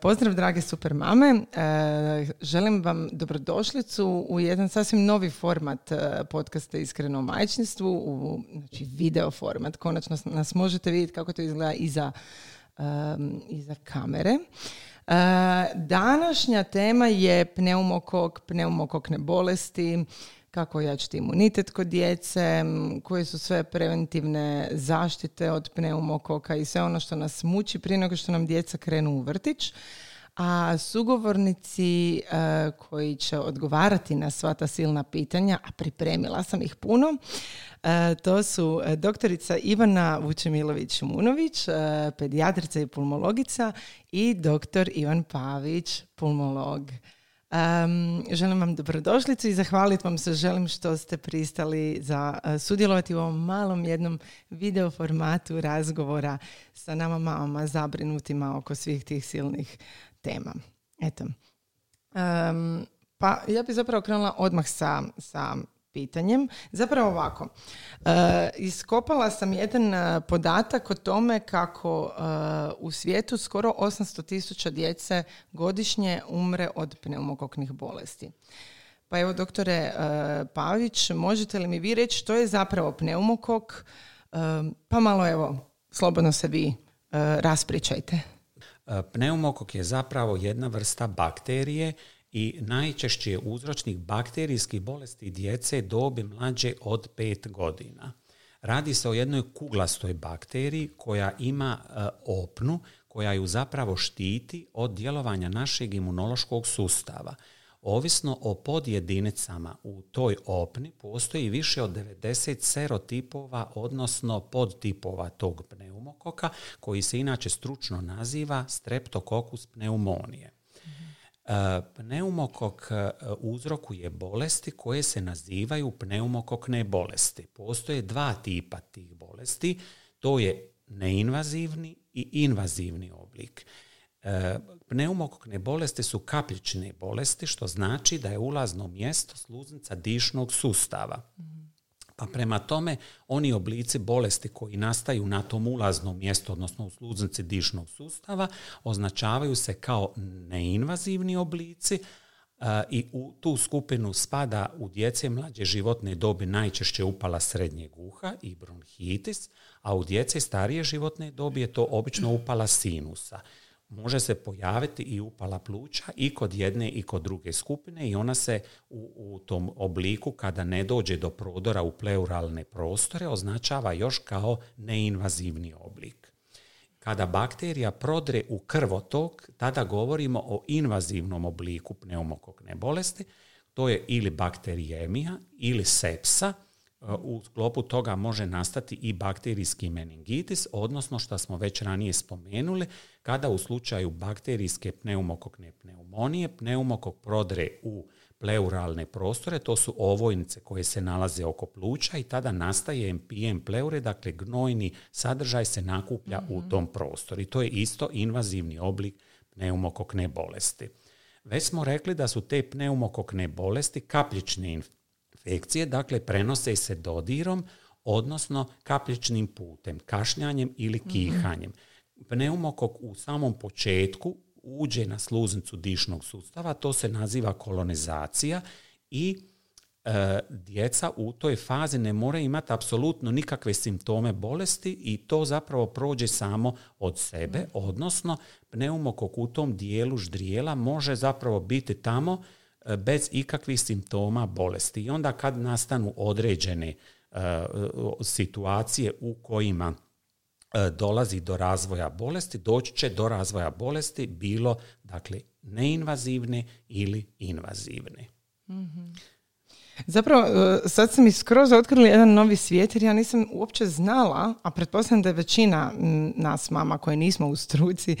Pozdrav drage super mame, E, želim vam dobrodošlicu u jedan sasvim novi format e, podcasta Iskreno o majčinstvu, u znači, video format. Konačno nas možete vidjeti kako to izgleda iza, um, iza kamere. E, današnja tema je pneumokok, pneumokokne bolesti, kako ojačati imunitet kod djece, koje su sve preventivne zaštite od pneumokoka i sve ono što nas muči prije nego što nam djeca krenu u vrtić. A sugovornici e, koji će odgovarati na sva ta silna pitanja, a pripremila sam ih puno, e, to su e, doktorica Ivana Vučemilović-Munović, e, pedijatrica i pulmologica i doktor Ivan Pavić, pulmolog. Um, želim vam dobrodošlicu i zahvaliti vam se želim što ste pristali za uh, sudjelovati u ovom malom jednom video formatu razgovora sa nama mamama zabrinutima oko svih tih silnih tema. Eto. Um, pa ja bih zapravo krenula odmah sa, sa pitanjem. Zapravo ovako, e, iskopala sam jedan e, podatak o tome kako e, u svijetu skoro 800 tisuća djece godišnje umre od pneumokoknih bolesti. Pa evo, doktore e, Pavić, možete li mi vi reći što je zapravo pneumokok? Pa malo evo, slobodno se vi raspričajte. Pneumokok je zapravo jedna vrsta bakterije i najčešći je uzročnik bakterijskih bolesti djece dobi mlađe od 5 godina. Radi se o jednoj kuglastoj bakteriji koja ima e, opnu koja ju zapravo štiti od djelovanja našeg imunološkog sustava. Ovisno o podjedinicama u toj opni postoji više od 90 serotipova, odnosno podtipova tog pneumokoka, koji se inače stručno naziva streptokokus pneumonije. E, Pneumokok e, uzrokuje bolesti koje se nazivaju pneumokokne bolesti. Postoje dva tipa tih bolesti, to je neinvazivni i invazivni oblik. E, Pneumokokne bolesti su kapljične bolesti, što znači da je ulazno mjesto sluznica dišnog sustava. Pa prema tome, oni oblici bolesti koji nastaju na tom ulaznom mjestu, odnosno u sluznici dišnog sustava, označavaju se kao neinvazivni oblici a, i u tu skupinu spada u djece mlađe životne dobi najčešće upala srednjeg uha i bronhitis, a u djece starije životne dobi je to obično upala sinusa može se pojaviti i upala pluća i kod jedne i kod druge skupine i ona se u, u tom obliku kada ne dođe do prodora u pleuralne prostore označava još kao neinvazivni oblik. Kada bakterija prodre u krvotok, tada govorimo o invazivnom obliku pneumokokne bolesti, to je ili bakterijemija ili sepsa, u sklopu toga može nastati i bakterijski meningitis, odnosno što smo već ranije spomenuli, kada u slučaju bakterijske pneumokokne pneumonije pneumokok prodre u pleuralne prostore, to su ovojnice koje se nalaze oko pluća i tada nastaje MPM pleure, dakle gnojni sadržaj se nakuplja u tom prostoru i to je isto invazivni oblik pneumokokne bolesti. Već smo rekli da su te pneumokokne bolesti kapljične infekcije, dakle prenose se dodirom, odnosno kapljičnim putem, kašljanjem ili kihanjem. Pneumokok u samom početku uđe na sluznicu dišnog sustava, to se naziva kolonizacija i e, djeca u toj fazi ne moraju imati apsolutno nikakve simptome bolesti i to zapravo prođe samo od sebe, odnosno pneumokok u tom dijelu ždrijela može zapravo biti tamo bez ikakvih simptoma bolesti. I onda kad nastanu određene e, situacije u kojima e, dolazi do razvoja bolesti, doći će do razvoja bolesti bilo dakle neinvazivne ili invazivne. Zapravo, e, sad sam mi skroz otkrili jedan novi svijet jer ja nisam uopće znala, a pretpostavljam da je većina nas mama koje nismo u struci,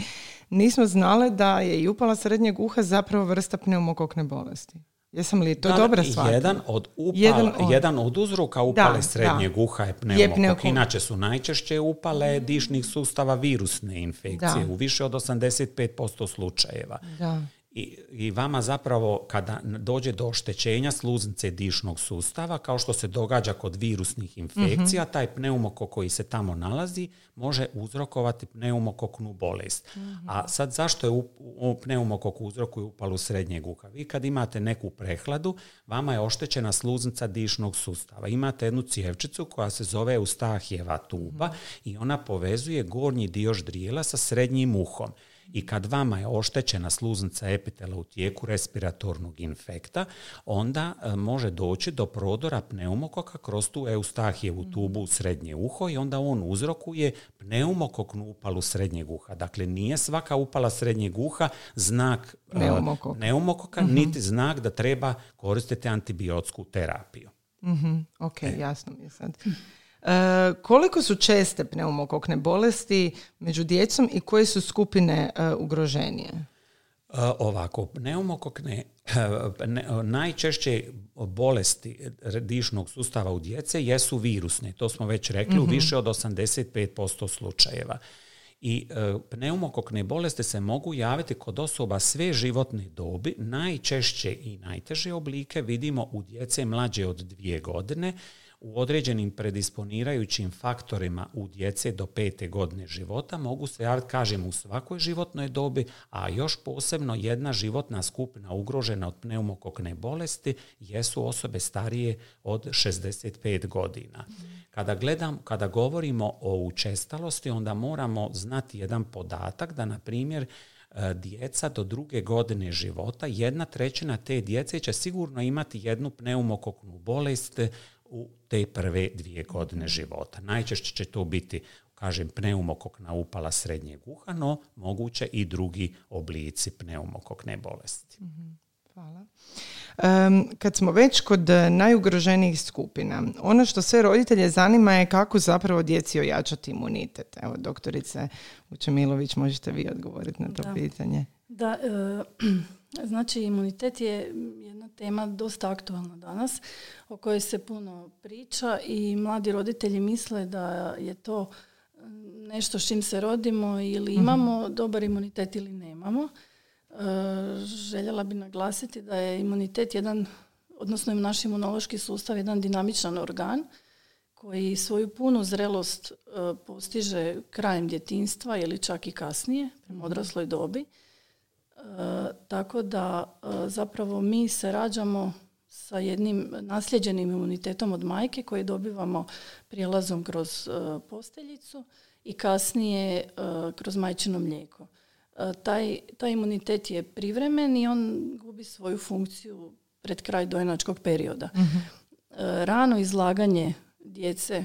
nismo znale da je i upala srednjeg uha zapravo vrsta pneumokokne bolesti. Jesam li to dobra stvar? Jedan od, upala, jedan, od... uzroka upale srednjeg uha je pneumokok. Inače su najčešće upale dišnih sustava virusne infekcije u više od 85% slučajeva. Da i, i vama zapravo kada dođe do oštećenja sluznice dišnog sustava, kao što se događa kod virusnih infekcija, mhm. taj pneumokok koji se tamo nalazi može uzrokovati pneumokoknu bolest. Mhm. A sad zašto je u, u pneumokok uzrokuje upalu srednjeg uha? Vi kad imate neku prehladu, vama je oštećena sluznica dišnog sustava. Imate jednu cijevčicu koja se zove Eustahijeva tuba mhm. i ona povezuje gornji dio ždrijela sa srednjim uhom i kad vama je oštećena sluznica epitela u tijeku respiratornog infekta, onda e, može doći do prodora pneumokoka kroz tu eustahijevu tubu u srednje uho i onda on uzrokuje pneumokoknu upalu srednjeg uha. Dakle, nije svaka upala srednjeg uha znak e, pneumokoka, mhm. niti znak da treba koristiti antibiotsku terapiju. mm Ok, e. jasno mi je sad. E, koliko su česte pneumokokne bolesti među djecom i koje su skupine e, ugroženije? E, ovako, pneumokokne najčešće bolesti dišnog sustava u djece jesu virusne. To smo već rekli u mhm. više od 85% slučajeva. I pneumokokne bolesti se mogu javiti kod osoba sve životne dobi. Najčešće i najteže oblike vidimo u djece mlađe od dvije godine u određenim predisponirajućim faktorima u djece do pete godine života mogu se javiti, kažem, u svakoj životnoj dobi, a još posebno jedna životna skupina ugrožena od pneumokokne bolesti jesu osobe starije od 65 godina. Kada, gledam, kada govorimo o učestalosti, onda moramo znati jedan podatak da, na primjer, e, djeca do druge godine života, jedna trećina te djece će sigurno imati jednu pneumokoknu bolest u te prve dvije godine života. Najčešće će to biti kažem, pneumokokna upala srednjeg uha, no moguće i drugi oblici pneumokokne bolesti. Mhm, hvala. kad smo već kod najugroženijih skupina, ono što sve roditelje zanima je kako zapravo djeci ojačati imunitet. Evo, doktorice Učemilović, možete vi odgovoriti na to pitanje. Da, e, Znači, imunitet je jedna tema dosta aktualna danas, o kojoj se puno priča i mladi roditelji misle da je to nešto s čim se rodimo ili mhm. imamo dobar imunitet ili nemamo. E, željela bi naglasiti da je imunitet jedan, odnosno naš imunološki sustav, jedan dinamičan organ koji svoju punu zrelost e, postiže krajem djetinstva ili čak i kasnije, prema mhm. odrasloj dobi. E, tako da e, zapravo mi se rađamo sa jednim nasljeđenim imunitetom od majke koji dobivamo prijelazom kroz e, posteljicu i kasnije kroz majčino mlijeko. Taj, taj imunitet je privremen i on gubi svoju funkciju pred kraj dojenačkog perioda. Mhm. Rano izlaganje djece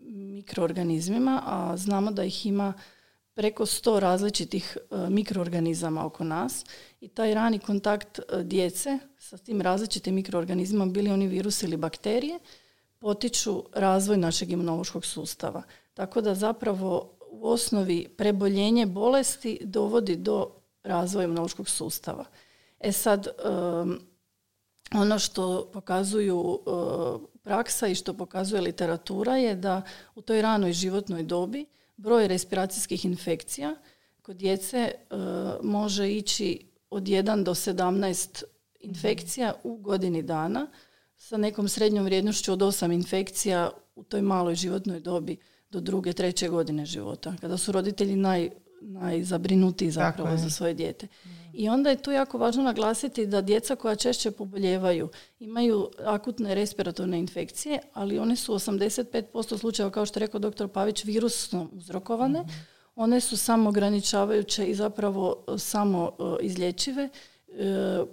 mikroorganizmima, a znamo da ih ima preko sto različitih e, mikroorganizama oko nas i taj rani kontakt e, djece sa tim različitim mikroorganizmima, bili oni virus ili bakterije, potiču razvoj našeg imunološkog sustava. Tako da zapravo u osnovi preboljenje bolesti dovodi do razvoja imunološkog sustava. E sad, ono što pokazuju e, praksa i što pokazuje literatura je da u toj ranoj životnoj dobi broj respiracijskih infekcija kod djece e, može ići od 1 do 17 infekcija u godini dana sa nekom srednjom vrijednošću od 8 infekcija u toj maloj životnoj dobi do druge, treće godine života, kada su roditelji naj, najzabrinutiji zapravo za svoje dijete. I onda je tu jako važno naglasiti da djeca koja češće poboljevaju imaju akutne respiratorne infekcije, ali one su 85% slučajeva, kao što je rekao dr. Pavić, virusno uzrokovane. Mhm. One su samo ograničavajuće i zapravo e, samo e, izlječive, e,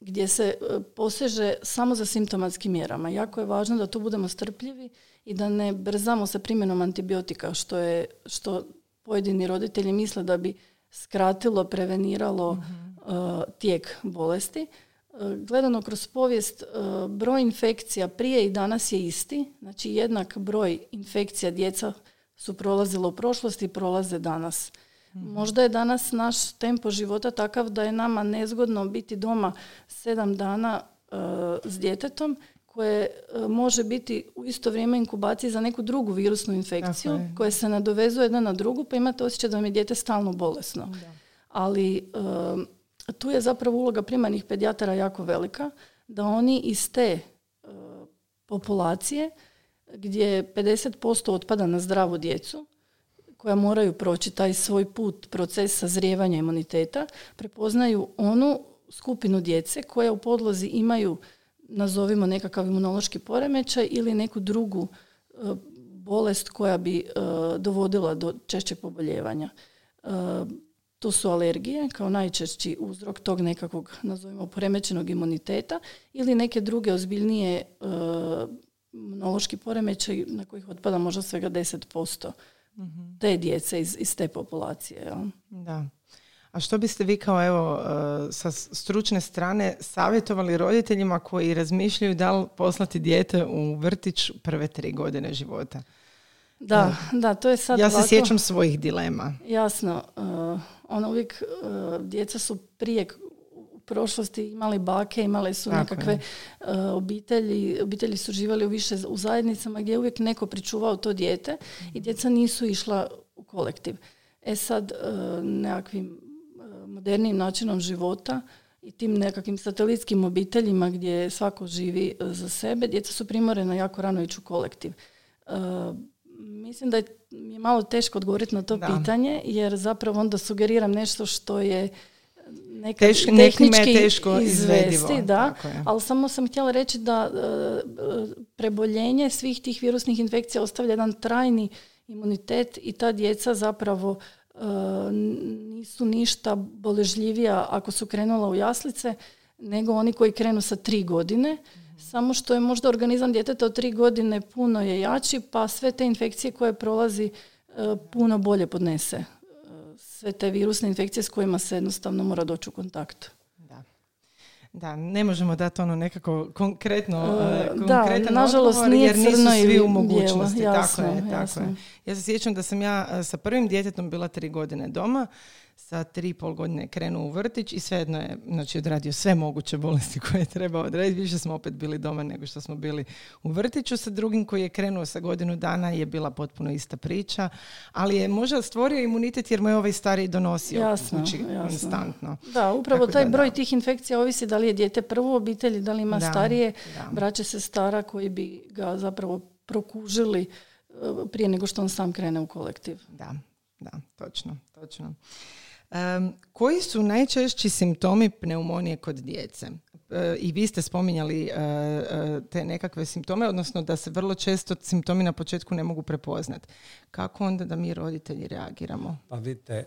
gdje se poseže samo za simptomatskim mjerama. Jako je važno da tu budemo strpljivi i da ne brzamo sa primjenom antibiotika, što je što pojedini roditelji misle da bi skratilo, preveniralo mhm. Uh, tijek bolesti. Uh, gledano kroz povijest, uh, broj infekcija prije i danas je isti. Znači jednak broj infekcija djeca su prolazila u prošlosti i prolaze danas. Možda je danas naš tempo života takav da je nama nezgodno biti doma sedam dana s djetetom koje e, može biti u isto vrijeme inkubacije za neku drugu virusnu infekciju koja se nadovezuje jedna na drugu pa imate osjećaj da vam je dijete stalno bolesno. Ali e, tu je zapravo uloga primarnih pedijatara jako velika da oni iz te populacije gdje 50% otpada na zdravu djecu koja moraju proći taj svoj put, proces sazrijevanja imuniteta, prepoznaju onu skupinu djece koja u podlozi imaju, nazovimo nekakav imunološki poremećaj ili neku drugu e, bolest koja bi e, dovodila do češće poboljevanja. E, to su alergije kao najčešći uzrok tog nekakvog, nazovimo, poremećenog imuniteta ili neke druge ozbiljnije imunološki poremećaj na kojih otpada možda svega 10% te djece iz, iz te populacije. Jel? Da. A što biste vi kao evo e, sa stručne strane savjetovali roditeljima koji razmišljaju da li poslati dijete u vrtić prve tri godine života? Da, da, to je sad Ja se sjećam svojih dilema. Jasno. Uh, ono uvijek, uh, djeca su prije prošlosti imali bake, imale su nekakve uh, obitelji, obitelji su živjeli u više u zajednicama gdje je uvijek neko pričuvao to dijete i djeca nisu išla u kolektiv. E sad, uh, nekakvim modernim načinom života i tim nekakvim satelitskim obiteljima gdje svako živi za sebe, djeca su primorena jako rano ići u kolektiv. Mislim da je, je malo teško odgovoriti na to pitanje, jer zapravo onda sugeriram nešto što je neka Teš, tehnički teško izvesti, da, ali samo sam htjela reći da e, preboljenje svih tih virusnih infekcija ostavlja jedan trajni imunitet i ta djeca zapravo e, nisu ništa boležljivija ako su krenula u jaslice nego oni koji krenu sa tri godine. Samo što je možda organizam djeteta od tri godine puno je jači, pa sve te infekcije koje prolazi e, puno bolje podnese sve te virusne infekcije s kojima se jednostavno mora doći u kontakt. Da. Ne možemo dati ono nekako konkretno, uh, da, nažalost nije jer nisu svi u mogućnosti. tako je, tako je. Ja se sjećam da sam ja e, sa prvim djetetom bila tri godine doma sa tri i pol godine krenuo u vrtić i svejedno je znači, odradio sve moguće bolesti koje je trebao odraditi. Više smo opet bili doma nego što smo bili u vrtiću. Sa drugim koji je krenuo sa godinu dana je bila potpuno ista priča, ali je možda stvorio imunitet jer mu je ovaj stariji donosio jasno, konstantno. Da, upravo taj broj tih infekcija ovisi da li je dijete prvo u obitelji, da li ima starije braće se stara koji bi ga zapravo prokužili eh, prije nego što on sam krene u kolektiv. Da, da, točno, točno. Koji su najčešći simptomi pneumonije kod djece? E, I vi ste spominjali e, e, te nekakve simptome, odnosno da se vrlo često simptomi na početku ne mogu prepoznati. Kako onda da mi roditelji reagiramo? Pa vidite,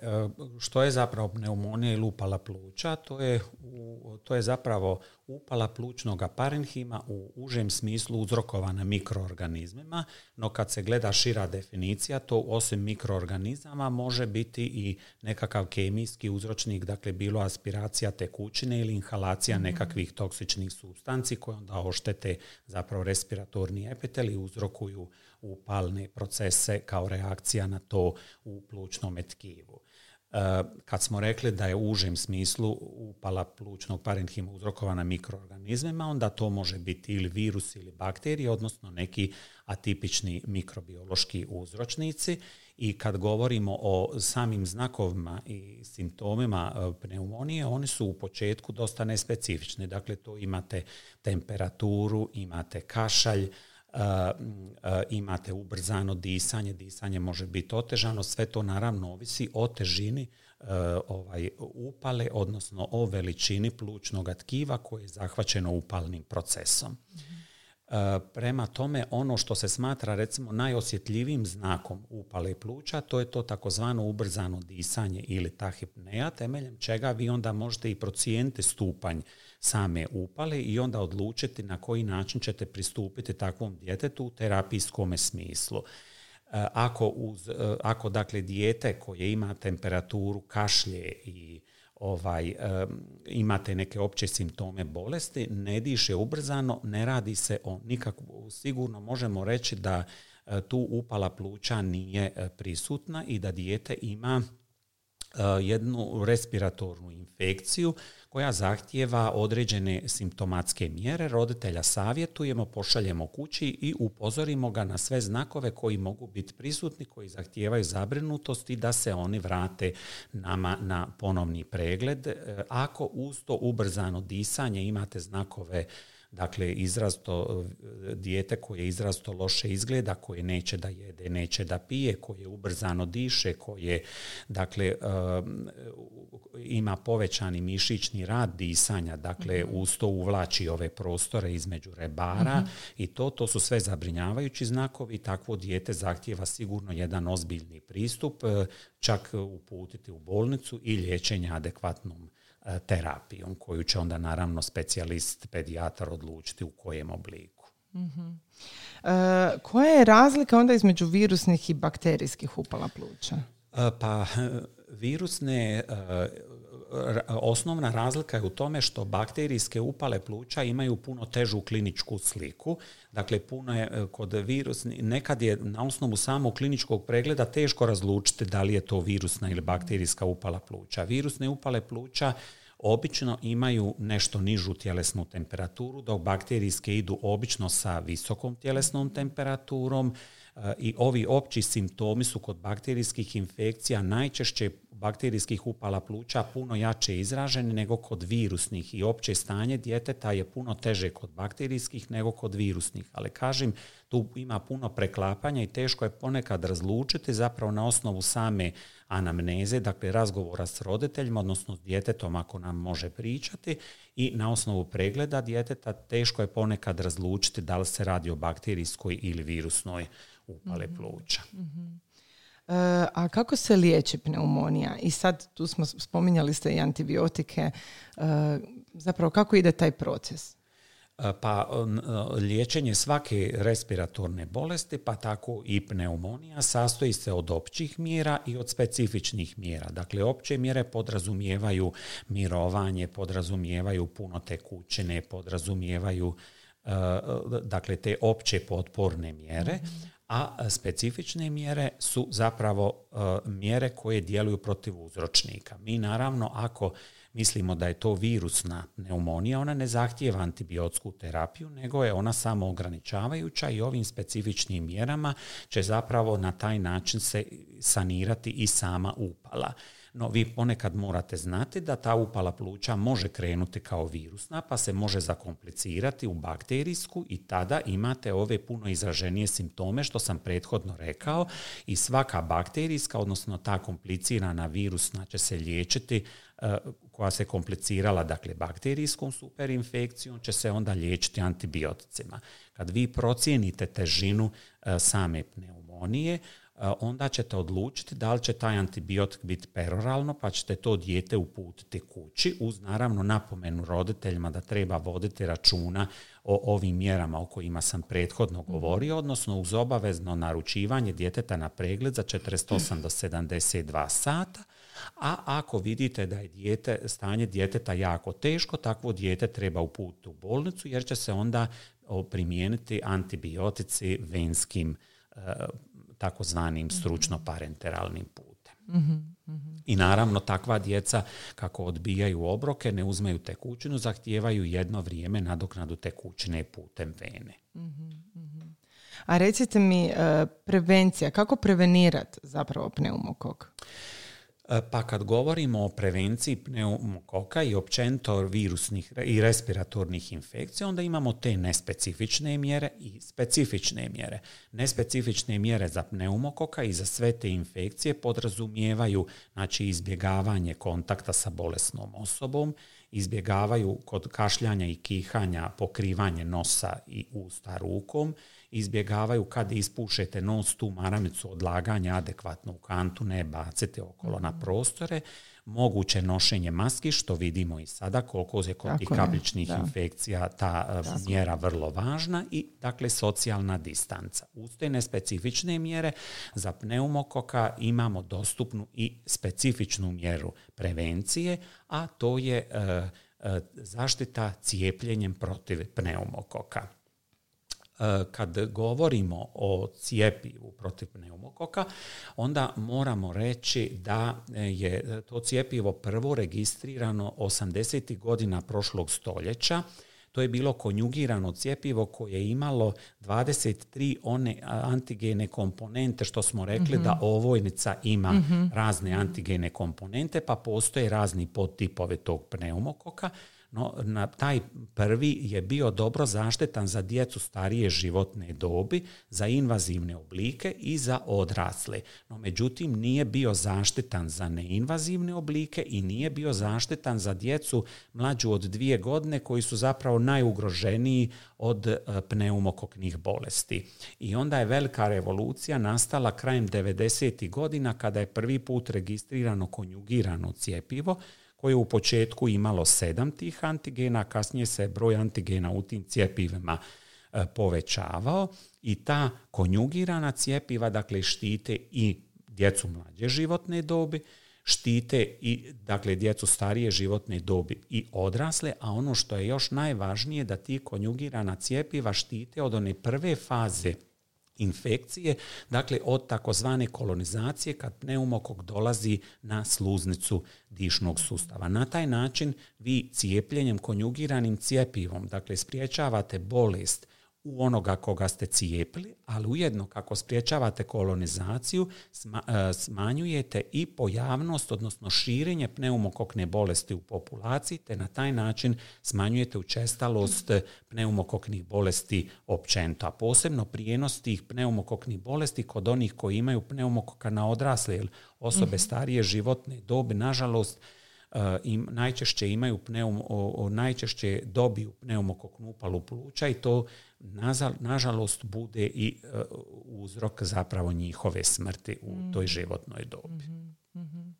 što je zapravo pneumonija ili upala pluća? To je, to je zapravo upala plućnog parenhima u užem smislu uzrokovana mikroorganizmima, no kad se gleda šira definicija, to osim mikroorganizama može biti i nekakav kemijski uzročnik, dakle bilo aspiracija tekućine ili inhalacija mhm. nekakvih toksičnih substanci koje onda oštete zapravo respiratorni epitel i uzrokuju upalne procese kao reakcija na to u plućnom tkivu. Eh, kad smo rekli da je u užem smislu upala plućnog parenhima uzrokovana mikroorganizmima, onda to može biti ili virus ili bakterije, odnosno neki atipični mikrobiološki uzročnici. I kad govorimo o samim znakovima i simptomima eh, pneumonije, oni su u početku dosta nespecifični. Dakle, to imate temperaturu, imate kašalj, imate ubrzano disanje, disanje može biti otežano, sve to naravno ovisi o težini ovaj, upale, odnosno o veličini plućnog tkiva koje je zahvaćeno upalnim procesom. Prema tome, ono što se smatra recimo najosjetljivijim znakom upale pluća, to je to takozvano ubrzano disanje ili tahipneja, temeljem čega vi onda možete i procijeniti stupanj same upale i onda odlučiti na koji način ćete pristupiti takvom djetetu u terapijskom smislu. E, ako, uz, e, ako dakle dijete koje ima temperaturu, kašlje i ovaj, e, imate neke opće simptome bolesti, ne diše ubrzano, ne radi se o nikakvu, sigurno možemo reći da tu upala pluća nije prisutna i da dijete ima jednu respiratornu infekciju koja zahtijeva određene simptomatske mjere. Roditelja savjetujemo, pošaljemo kući i upozorimo ga na sve znakove koji mogu biti prisutni, koji zahtijevaju zabrinutost da se oni vrate nama na ponovni pregled. E, ako uz to ubrzano disanje imate znakove Dakle, izrasto dijete koje izrasto loše izgleda, koje neće da jede, neće da pije, koje ubrzano diše, koje dakle, um, ima povećani mišićni rad disanja, dakle, mhm. uz to uvlači ove prostore između rebara mhm. i to, to su sve zabrinjavajući znakovi. Takvo dijete zahtjeva sigurno jedan ozbiljni pristup, uh, čak uputiti u bolnicu i liječenje adekvatnom terapijom koju će onda naravno specijalist, pedijatar odlučiti u kojem obliku. uh koja je razlika onda između virusnih i bakterijskih upala pluća? E, pa virusne osnovna razlika je u tome što bakterijske upale pluća imaju puno težu kliničku sliku. Dakle, puno je e, kod virusni, nekad je na osnovu samog kliničkog pregleda teško razlučiti da li je to virusna ili bakterijska upala pluća. Virusne upale pluća obično imaju nešto nižu tjelesnu temperaturu, dok bakterijske idu obično sa visokom tjelesnom temperaturom e, i ovi opći simptomi su kod bakterijskih infekcija najčešće bakterijskih upala pluća puno jače izraženi nego kod virusnih i opće stanje djeteta je puno teže kod bakterijskih nego kod virusnih. Ali kažem, tu ima puno preklapanja i teško je ponekad razlučiti zapravo na osnovu same anamneze, dakle razgovora s roditeljima, odnosno s djetetom ako nam može pričati i na osnovu pregleda djeteta teško je ponekad razlučiti da li se radi o bakterijskoj ili virusnoj upale mhm. pluća. mm a kako se liječi pneumonija? I sad tu smo spominjali ste i antibiotike. E, zapravo kako ide taj proces? E, pa liječenje svake respiratorne bolesti, pa tako i pneumonija, sastoji se od općih mjera i od specifičnih mjera. Dakle, opće mjere podrazumijevaju mirovanje, podrazumijevaju puno tekućine, podrazumijevaju dakle te opće potporne mjere. A specifične mjere su zapravo e, mjere koje djeluju protiv uzročnika. Mi naravno ako mislimo da je to virusna pneumonija, ona ne zahtijeva antibiotsku terapiju, nego je ona samo ograničavajuća i ovim specifičnim mjerama će zapravo na taj način se sanirati i sama upala. No vi ponekad morate znati da ta upala pluća može krenuti kao virusna, pa se može zakomplicirati u bakterijsku i tada imate ove puno izraženije simptome što sam prethodno rekao i svaka bakterijska, odnosno ta komplicirana virusna će se liječiti e, koja se komplicirala dakle bakterijskom superinfekcijom će se onda liječiti antibioticima. Kad vi procijenite težinu e, same pneumonije, onda ćete odlučiti da li će taj antibiotik biti peroralno, pa ćete to dijete uputiti kući, uz naravno napomenu roditeljima da treba voditi računa o ovim mjerama o kojima sam prethodno mhm. govorio, odnosno uz obavezno naručivanje djeteta na pregled za 48 do 72 sata, a ako vidite da je dijete, stanje djeteta jako teško, takvo dijete treba uputiti u bolnicu jer će se onda primijeniti antibiotici venskim takozvanim stručno-parenteralnim putem. Mhm, mhm. I naravno takva djeca kako odbijaju obroke, ne uzmaju tekućinu, zahtijevaju jedno vrijeme nadoknadu tekućine putem vene. Mhm, A recite mi, e, prevencija, kako prevenirati zapravo pneumokok? E, pa kad govorimo o prevenciji pneumokoka i općenito virusnih i respiratornih infekcija, onda imamo te nespecifične mjere i specifične mjere. Nespecifične mjere za pneumokoka i za sve te infekcije podrazumijevaju znači, izbjegavanje kontakta sa bolesnom osobom, izbjegavaju kod kašljanja i kihanja pokrivanje nosa i usta rukom, izbjegavaju kad ispušete nos tu maramicu odlaganja adekvatno u kantu, ne bacite okolo na mhm. prostore, moguće nošenje maski, što vidimo i sada koliko je kod tih kapličnih infekcija ta e, mjera vrlo važna i dakle socijalna distanca. Uz te nespecifične mjere za pneumokoka imamo dostupnu i specifičnu mjeru prevencije, a to je e, e, zaštita cijepljenjem protiv pneumokoka. Kad govorimo o cijepivu protiv pneumokoka, onda moramo reći da je to cijepivo prvo registrirano 80. godina prošlog stoljeća to je bilo konjugirano cjepivo koje je imalo 23 one antigene komponente, što smo rekli da mhm. ovojnica ima mhm. razne antigene komponente, pa postoje razni podtipove tog pneumokoka no na taj prvi je bio dobro zaštetan za djecu starije životne dobi, za invazivne oblike i za odrasle. No međutim nije bio zaštetan za neinvazivne oblike i nije bio zaštetan za djecu mlađu od dvije godine koji su zapravo najugroženiji od e, pneumokoknih bolesti. I onda je velika revolucija nastala krajem 90. godina kada je prvi put registrirano konjugirano cjepivo koje je u početku imalo sedam tih antigena, kasnije se broj antigena u tim cjepivima e, povećavao i ta konjugirana cjepiva dakle štite i djecu mlađe životne dobi, štite i dakle djecu starije životne dobi i odrasle, a ono što je još najvažnije da ti konjugirana cjepiva štite od one prve faze infekcije, dakle od takozvane kolonizacije kad pneumokok dolazi na sluznicu dišnog sustava. Na taj način vi cijepljenjem konjugiranim cijepivom, dakle spriječavate bolest u onoga koga ste cijepili, ali ujedno kako spriječavate kolonizaciju, e, smanjujete i pojavnost, odnosno širenje pneumokokne bolesti u populaciji, te na taj način smanjujete učestalost pneumokoknih bolesti općenito, a posebno prijenos tih pneumokoknih bolesti kod onih koji imaju pneumokoka na odrasle, jer osobe mhm. starije životne dobi, nažalost, im najčešće imaju pneum, o, najčešće dobiju pneumokoknu upalu pluća i to nažalost bude i e, uzrok zapravo njihove smrti u mm. toj životnoj dobi. mm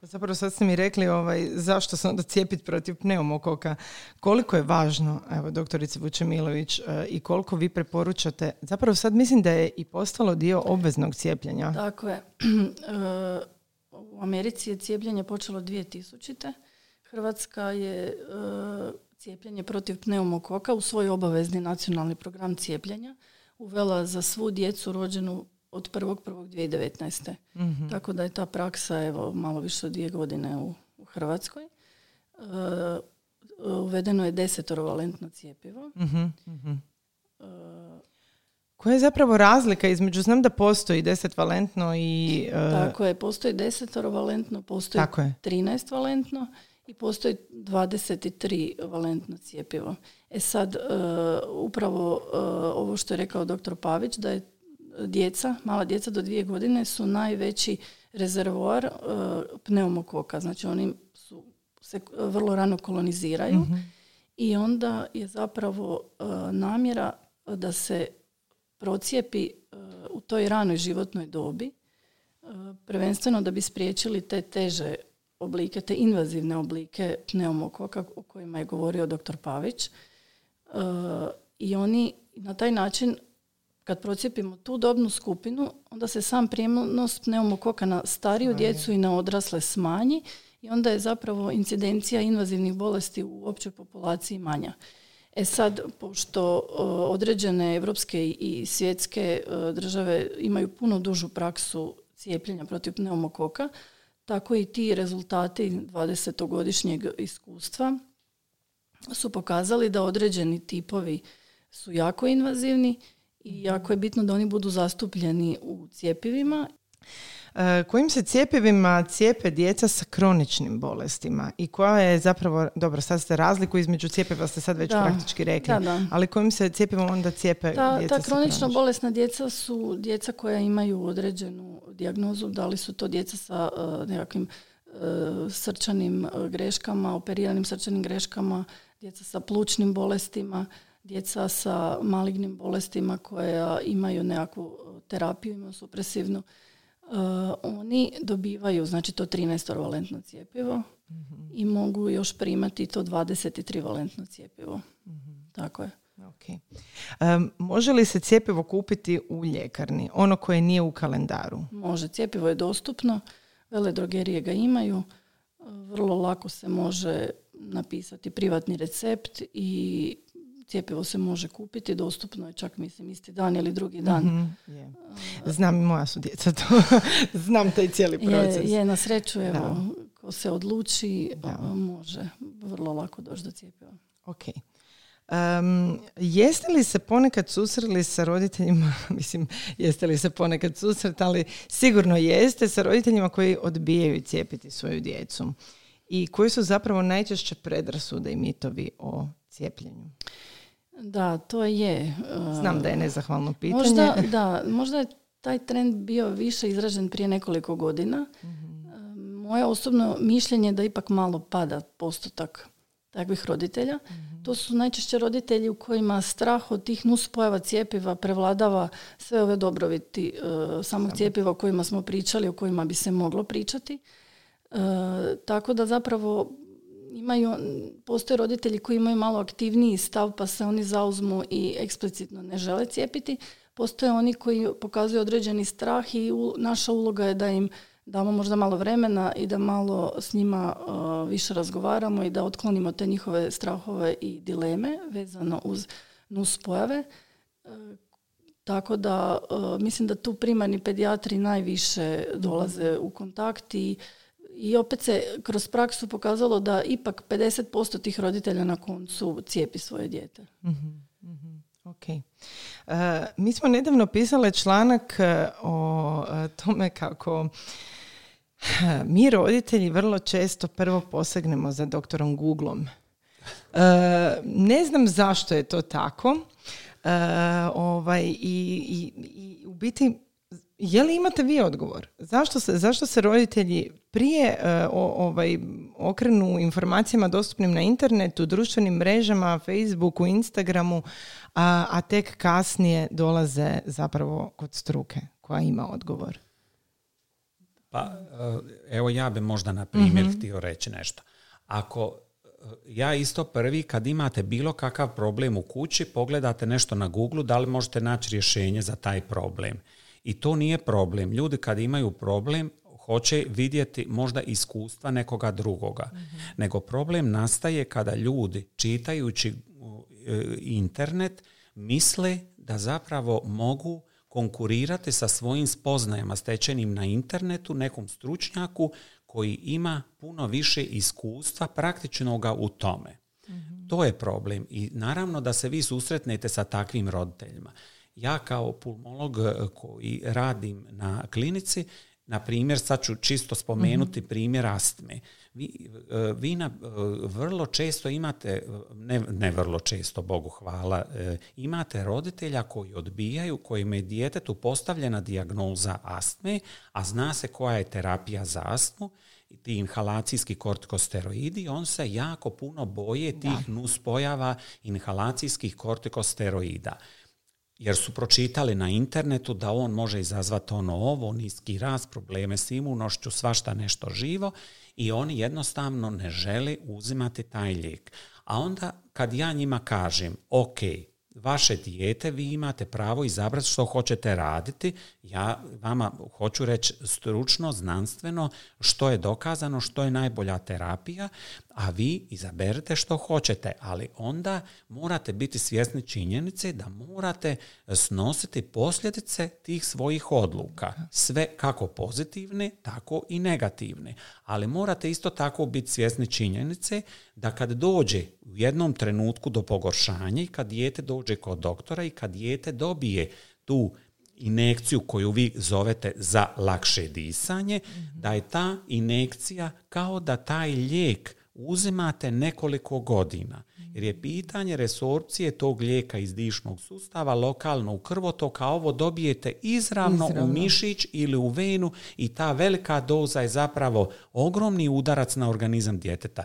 Pa zapravo sad ste mi rekli ovaj, zašto se onda cijepiti protiv pneumokoka. Koliko je važno, evo doktorice Vučemilović, e, i koliko vi preporučate, zapravo sad mislim da je i postalo dio obveznog cijepljenja. Tako je. E, u Americi je cijepljenje počelo 2000. Hrvatska je cijepljenje protiv pneumokoka u svoj obavezni nacionalni program cijepljenja uvela za svu djecu rođenu od 1.1.2019. mm Tako da je ta praksa evo, malo više od dvije godine u, u Hrvatskoj. E, uvedeno je desetorovalentno cijepivo. mm koja je zapravo razlika između, znam da postoji desetvalentno i... Uh... Tako je, postoji desetorovalentno, postoji Tako je. 13 valentno i postoji 23 valentno cijepivo. E sad, e, upravo e, ovo što je rekao dr. Pavić, da je djeca, mala djeca do dvije godine su najveći rezervoar e, pneumokoka. Znači oni su, se vrlo rano koloniziraju mhm. i onda je zapravo namjera da se procijepi u toj ranoj životnoj dobi prvenstveno da bi spriječili te teže oblike, te invazivne oblike pneumokoka o kojima je govorio dr. Pavić. E, I oni na taj način kad procijepimo tu dobnu skupinu, onda se sam prijenos pneumokoka na stariju djecu i na odrasle smanji i onda je zapravo incidencija invazivnih bolesti u općoj populaciji manja. E sad, pošto određene evropske i svjetske e, države imaju puno dužu praksu cijepljenja protiv pneumokoka, tako i ti rezultati 20-godišnjeg iskustva su pokazali da određeni tipovi su jako invazivni i jako je bitno da oni budu zastupljeni u cjepivima. E, kojim se cijepivima cijepe djeca sa kroničnim bolestima i koja je zapravo, dobro sad ste razliku između cijepiva ste sad već praktički rekli, ali kojim se cijepivom onda cijepe ta, djeca Ta kronično bolesna djeca su djeca koja imaju određenu dijagnozu, da li su to djeca sa uh, nekakvim uh, srčanim greškama, operiranim srčanim greškama, djeca sa plućnim bolestima, djeca sa malignim bolestima koja imaju nekakvu terapiju imunosupresivnu uh, oni dobivaju znači to 13 valentno cijepivo i mogu još primati to 23 valentno cijepivo. Tako je. Okay. Um, može li se cijepivo kupiti u ljekarni, ono koje nije u kalendaru? Može, cijepivo je dostupno, vele drogerije ga imaju, vrlo lako se može napisati privatni recept i cijepivo se može kupiti, dostupno je čak mislim isti dan ili drugi dan. Mhm, je. Znam i moja su djeca to. Znam taj cijeli proces. Je, je na sreću, evo, ko se odluči, može vrlo lako doći do cijepiva. Ok. Um, jeste li se ponekad susreli sa roditeljima, mislim, jeste li se ponekad susretali, sigurno jeste, sa roditeljima koji odbijaju cijepiti svoju djecu i koji su zapravo najčešće predrasude i mitovi o cijepljenju? Da, to je. Znam da je nezahvalno pitanje. Možda, da, možda je taj trend bio više izražen prije nekoliko godina. mm Moje osobno mišljenje je da ipak malo pada postotak takvih roditelja. Mhm. To su najčešće roditelji u kojima strah od tih nuspojava cijepiva prevladava sve ove dobrobiti uh, samog cijepiva o kojima smo pričali, o kojima bi se moglo pričati. E, tako da zapravo imaju, postoje roditelji koji imaju malo aktivniji stav pa se oni zauzmu i eksplicitno ne žele cijepiti. Postoje oni koji pokazuju određeni strah i naša uloga je da im damo možda malo vremena i da malo s njima uh, više razgovaramo i da otklonimo te njihove strahove i dileme vezano uz nus pojave. Uh, tako da uh, mislim da tu primarni pedijatri najviše dolaze u kontakt i, i opet se kroz praksu pokazalo da ipak 50% tih roditelja na koncu cijepi svoje dijete. mm Ok. mi smo nedavno pisali članak o tome kako mi roditelji vrlo često prvo posegnemo za doktorom Googlom. E, ne znam zašto je to tako. E, ovaj, i, i, i u biti je li imate vi odgovor? Zašto se, zašto se roditelji prije e, ovaj, okrenu informacijama dostupnim na internetu, društvenim mrežama, Facebooku, Instagramu, a, a tek kasnije dolaze zapravo kod struke koja ima odgovor? Pa eh, evo ja bi možda na primjer mm htio reći nešto. Ako eh, ja isto prvi kad imate bilo kakav problem u kući, pogledate nešto na Google, da li možete naći rješenje za taj problem. I to nije problem. Ljudi kad imaju problem, hoće vidjeti možda iskustva nekoga drugoga. Mhm. Nego problem nastaje kada ljudi čitajući eh, internet misle da zapravo mogu konkurirati sa svojim spoznajama stečenim na internetu nekom stručnjaku koji ima puno više iskustva praktičnoga u tome. Mhm. To je problem i naravno da se vi susretnete sa takvim roditeljima. Ja kao pulmolog eh, koji radim na klinici, na primjer, sad ću čisto spomenuti mm primjer astme. Vi, e, vi na, e, vrlo često imate, ne, ne vrlo često, Bogu hvala, e, imate roditelja koji odbijaju, kojima je djetetu postavljena dijagnoza astme, a zna se koja je terapija za astmu, ti inhalacijski kortikosteroidi, on se jako puno boje tih nuspojava inhalacijskih kortikosteroida jer su pročitali na internetu da on može izazvati ono ovo, niski rast, probleme s imunošću, svašta nešto živo i oni jednostavno ne žele uzimati taj lijek. A onda kad ja njima kažem, ok, vaše dijete, vi imate pravo izabrati što hoćete raditi. Ja vama hoću reći stručno, znanstveno, što je dokazano, što je najbolja terapija, a vi izaberete što hoćete, ali onda morate biti svjesni činjenice da morate snositi posljedice tih svojih odluka. Sve kako pozitivne, tako i negativne. Ali morate isto tako biti svjesni činjenice da kad dođe u jednom trenutku do pogoršanja i kad dijete dođe kod doktora i kad dijete dobije tu inekciju koju vi zovete za lakše disanje, da je ta inekcija kao da taj lijek uzimate nekoliko godina. Jer je pitanje resorpcije tog lijeka iz dišnog sustava lokalno u krvotok, a ovo dobijete izravno, izravno, u mišić ili u venu i ta velika doza je zapravo ogromni udarac na organizam djeteta.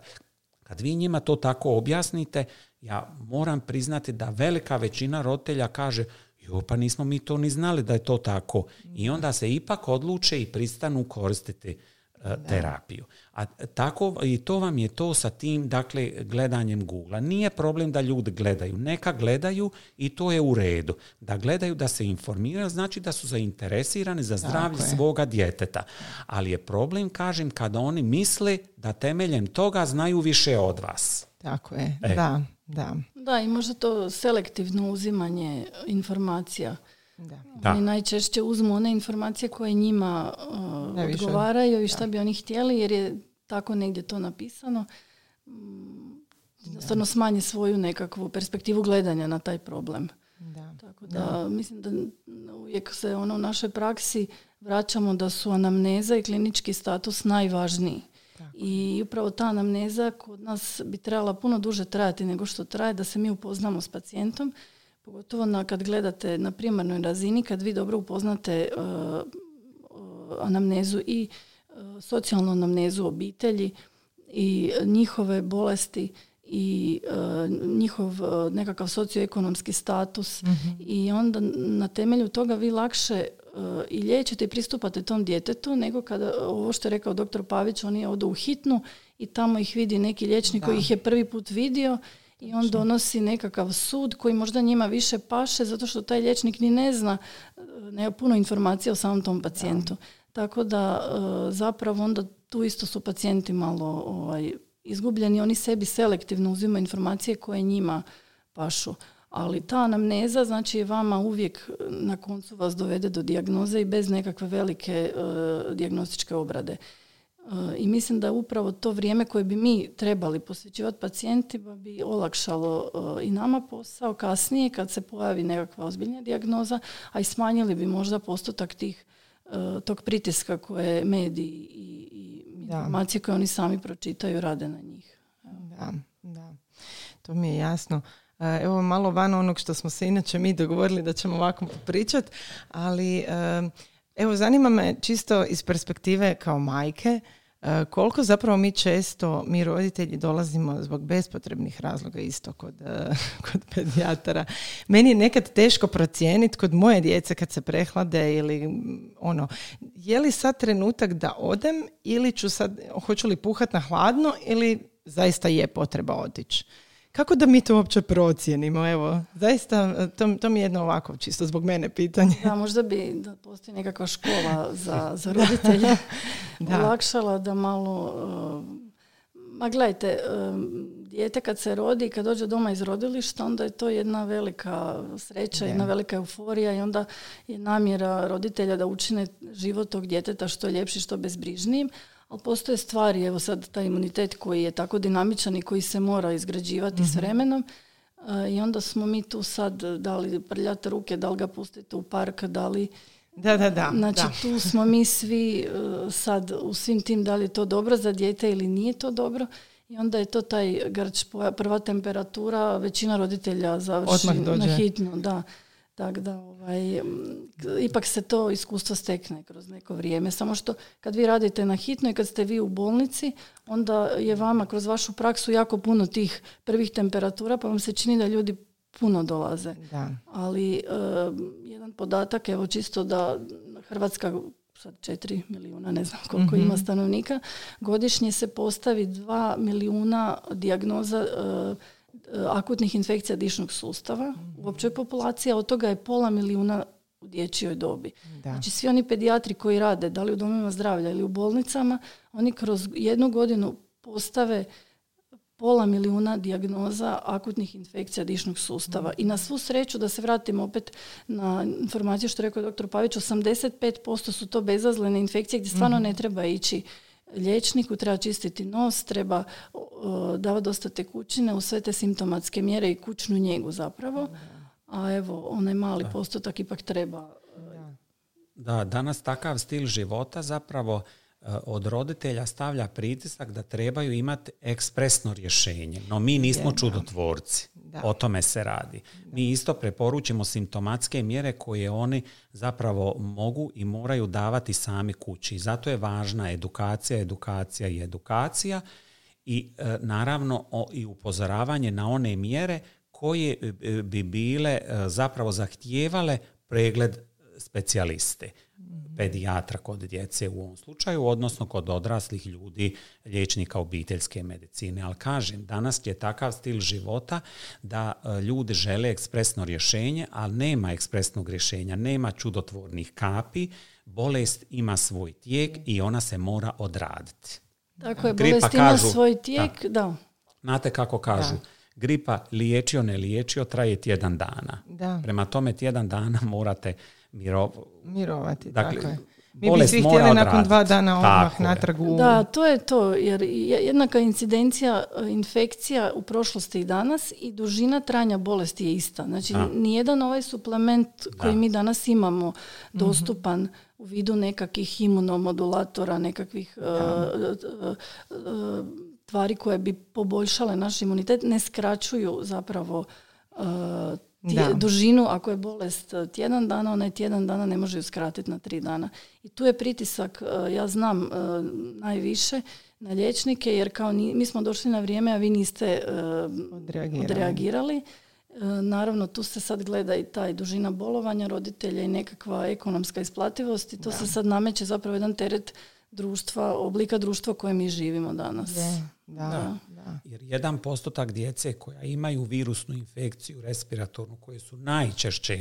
Kad vi njima to tako objasnite, ja moram priznati da velika većina roditelja kaže jo pa nismo mi to ni znali da je to tako. I onda se ipak odluče i pristanu koristiti E, terapiju. A tako i to vam je to sa tim dakle gledanjem Google. Nije problem da ljudi gledaju, neka gledaju i to je u redu. Da gledaju da se informiraju znači da su zainteresirani za zdravlje svoga djeteta. Ali je problem kažem kada oni misle da temeljem toga znaju više od vas. Tako je, e. da. Da. Da, i možda to selektivno uzimanje informacija. Da. Oni najčešće uzmu one informacije koje njima uh, odgovaraju i šta bi oni htjeli jer je tako negdje to napisano. Mm, jednostavno smanje svoju nekakvu perspektivu gledanja na taj problem. Da. Tako da, mislim da uvijek se ono u našoj praksi vraćamo da su anamneza i klinički status najvažniji. I upravo ta anamneza kod nas bi trebala puno duže trajati nego što traje da se mi upoznamo s pacijentom, pogotovo na, kad gledate na primarnoj razini, kad vi dobro upoznate uh, uh, anamnezu i uh, socijalnu anamnezu obitelji i njihove bolesti i njihov nekakav socioekonomski status mhm. i onda na temelju toga vi lakše i liječite i pristupate tom djetetu nego kada ovo što je rekao doktor Pavić oni odu u hitnu i tamo ih vidi neki liječnik koji ih je prvi put vidio i on donosi nekakav sud koji možda njima više paše zato što taj liječnik ni ne zna nema puno informacija o samom tom pacijentu. Tako da e, zapravo onda tu isto su pacijenti malo ovaj, izgubljeni, oni sebi selektivno uzimaju informacije koje njima pašu ali ta anamneza znači vama uvijek na koncu vas dovede do dijagnoze i bez nekakve velike uh, dijagnostičke obrade. Uh, I mislim da upravo to vrijeme koje bi mi trebali posvećivati pacijentima bi olakšalo uh, i nama posao kasnije kad se pojavi nekakva ozbiljna dijagnoza, a i smanjili bi možda postotak tih tog pritiska koje mediji i, i informacije koje oni sami pročitaju rade na njih. Da, da. To mi je jasno. E, evo malo van onog što smo se inače mi dogovorili da ćemo ovako pričati, ali e, evo zanima me čisto iz perspektive kao majke, e, koliko zapravo mi često, mi roditelji dolazimo zbog bespotrebnih razloga isto kod, kod pedijatara. Meni je nekad teško procijeniti kod moje djece kad se prehlade ili ono, je li sad trenutak da odem ili ću sad, hoću li puhat na hladno ili zaista je potreba otići. Kako da mi to uopće procijenimo? Evo, zaista, to, to mi je jedno ovako, čisto zbog mene pitanje. Da, možda bi da postoji nekakva škola za, za roditelje da. olakšala da malo... Uh, ma gledajte, uh, dijete kad se rodi, kad dođe doma iz rodilišta, onda je to jedna velika sreća, jedna velika euforija i onda je namjera roditelja da učine život tog djeteta što ljepši, što bezbrižnijim ali postoje stvari, evo sad taj imunitet koji je tako dinamičan i koji se mora izgrađivati s mhm. vremenom. E, I onda smo mi tu sad dali prljate ruke, da li ga pustite u park, da li... Da, da, da. Znači tu smo mi svi e, sad u svim tim da li je to dobro za dijete ili nije to dobro. I onda je to taj grč, prva temperatura, većina roditelja završi na hitnu. Da. Tako da, ovaj, ipak se to iskustvo stekne kroz neko vrijeme. Samo što kad vi radite na hitno i kad ste vi u bolnici, onda je vama kroz vašu praksu jako puno tih prvih temperatura, pa vam se čini da ljudi puno dolaze. Da. Ali jedan podatak, evo čisto da Hrvatska sad četiri milijuna, ne znam koliko ima mhm. stanovnika, godišnje se postavi dva milijuna dijagnoza E, akutnih infekcija dišnog sustava u općoj populaciji, a od toga je pola milijuna u dječjoj dobi. Da. Znači svi oni pedijatri koji rade, da li u domovima zdravlja ili u bolnicama, oni kroz jednu godinu postave pola milijuna dijagnoza akutnih infekcija dišnog sustava. I na svu sreću, da se vratimo opet na informaciju što rekao dr. Pavić, 85% su to bezazlene infekcije gdje stvarno ne treba ići liječniku, treba čistiti nos, treba davati dosta tekućine u sve te simptomatske mjere i kućnu njegu zapravo. A evo, onaj mali postotak ipak treba. Da, danas takav stil života zapravo e, od roditelja stavlja pritisak da trebaju imati ekspresno rješenje. No mi nismo čudotvorci. O tome se radi. Mi isto preporučimo simptomatske mjere koje oni zapravo mogu i moraju davati sami kući. Zato je važna edukacija, edukacija i edukacija i e, naravno i upozoravanje na one mjere koje e, bi bile e, zapravo zahtijevale pregled specijaliste pedijatra kod djece u ovom slučaju, odnosno kod odraslih ljudi, liječnika obiteljske medicine. Ali kažem, danas je takav stil života da e, ljudi žele ekspresno rješenje, ali nema ekspresnog rješenja, nema čudotvornih kapi, bolest ima svoj tijek i ona se mora odraditi. Tako je, bolest ima svoj tijek, da. Znate kako kažu, gripa liječio, ne liječio, traje tjedan dana. Da. Prema tome tjedan dana morate miro, Mirovati, Dakle, tako je. Mi bi svi htjeli nakon dva dana odmah Tako je. natrag u... Da, to je to, jer je- jednaka incidencija e, infekcija u prošlosti i danas i dužina trajanja bolesti je ista. Znači, Da. nijedan ovaj suplement koji Da. mi danas imamo dostupan u vidu nekakvih imunomodulatora, nekakvih e, e, tvari koje bi poboljšale naš imunitet, ne skraćuju zapravo tije- Da. dužinu, ako je bolest e, tjedan dana, onaj tjedan dana ne može ju skratiti na tri dana. I tu je pritisak, e, ja znam, e, najviše na liječnike, jer kao ni- mi smo došli na vrijeme, a vi niste Odreagirali. odreagirali. Naravno, tu se sad gleda i taj dužina bolovanja roditelja i nekakva ekonomska isplativost i to se sad nameće zapravo jedan teret društva, oblika društva u kojem mi živimo danas. Je, da, Da. da. Jer jedan postotak djece koja imaju virusnu infekciju respiratornu, koje su najčešće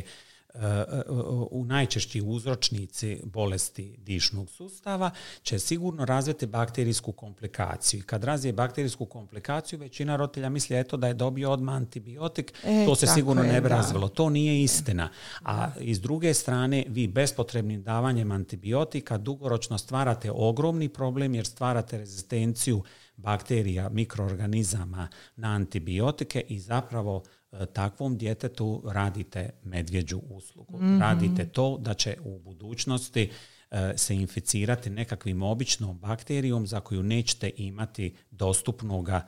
e, e, u najčešći uzročnici bolesti dišnog sustava će sigurno razviti bakterijsku komplikaciju. I kad razvije bakterijsku komplikaciju, većina roditelja misli eto da je dobio odmah antibiotik, E, to se sigurno je, ne bi razvilo. To nije istina. A iz druge strane, vi bespotrebnim davanjem antibiotika dugoročno stvarate ogromni problem jer stvarate rezistenciju bakterija, mikroorganizama na antibiotike i zapravo e, takvom djetetu radite medvjeđu uslugu. Radite to da će u budućnosti e, se inficirati nekakvim običnom bakterijom za koju nećete imati dostupnoga,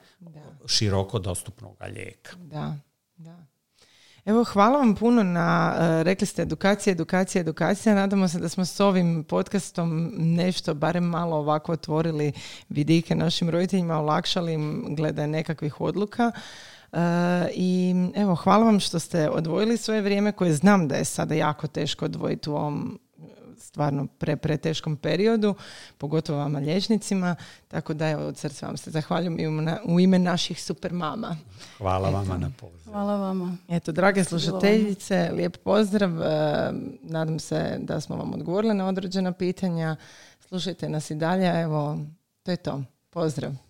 široko dostupnoga lijeka. Da, da. Evo, hvala vam puno na, e, rekli ste edukacija, edukacija, edukacija. Nadamo se da smo s ovim podcastom nešto, barem malo ovako otvorili vidike našim roditeljima, olakšali im glede nekakvih odluka. E, I evo, hvala vam što ste odvojili svoje vrijeme koje znam da je sada jako teško odvojiti u ovom stvarno pre, preteškom periodu, pogotovo vama liječnicima, tako da evo od srca vam se zahvaljujem i u, ime naših super mama. Hvala vama na pozivu. Hvala vama. Eto, drage slušateljice, lijep pozdrav. e, Nadam se da smo vam odgovorili na određena pitanja. Slušajte nas i dalje. Evo, to je to. Pozdrav.